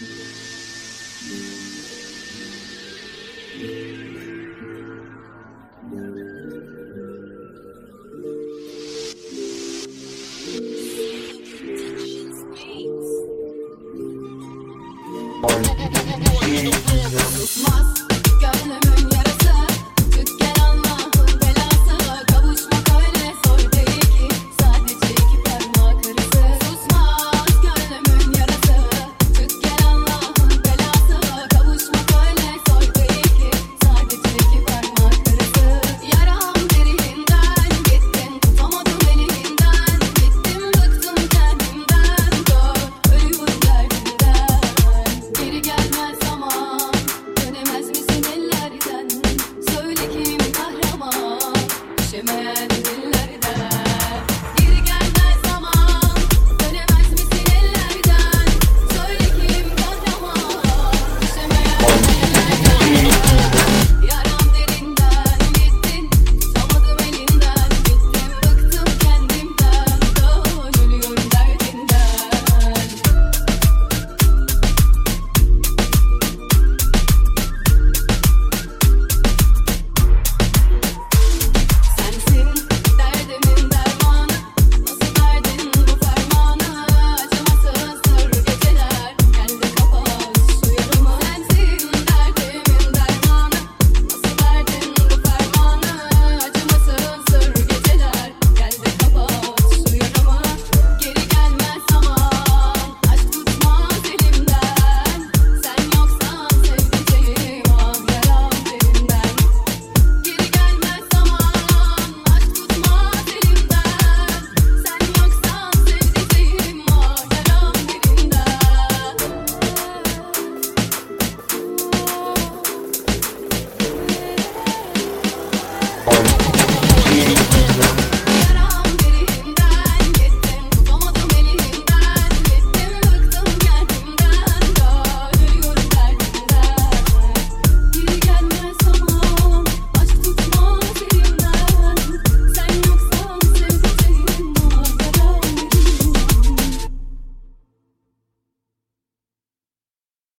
Gönlümün Imagine.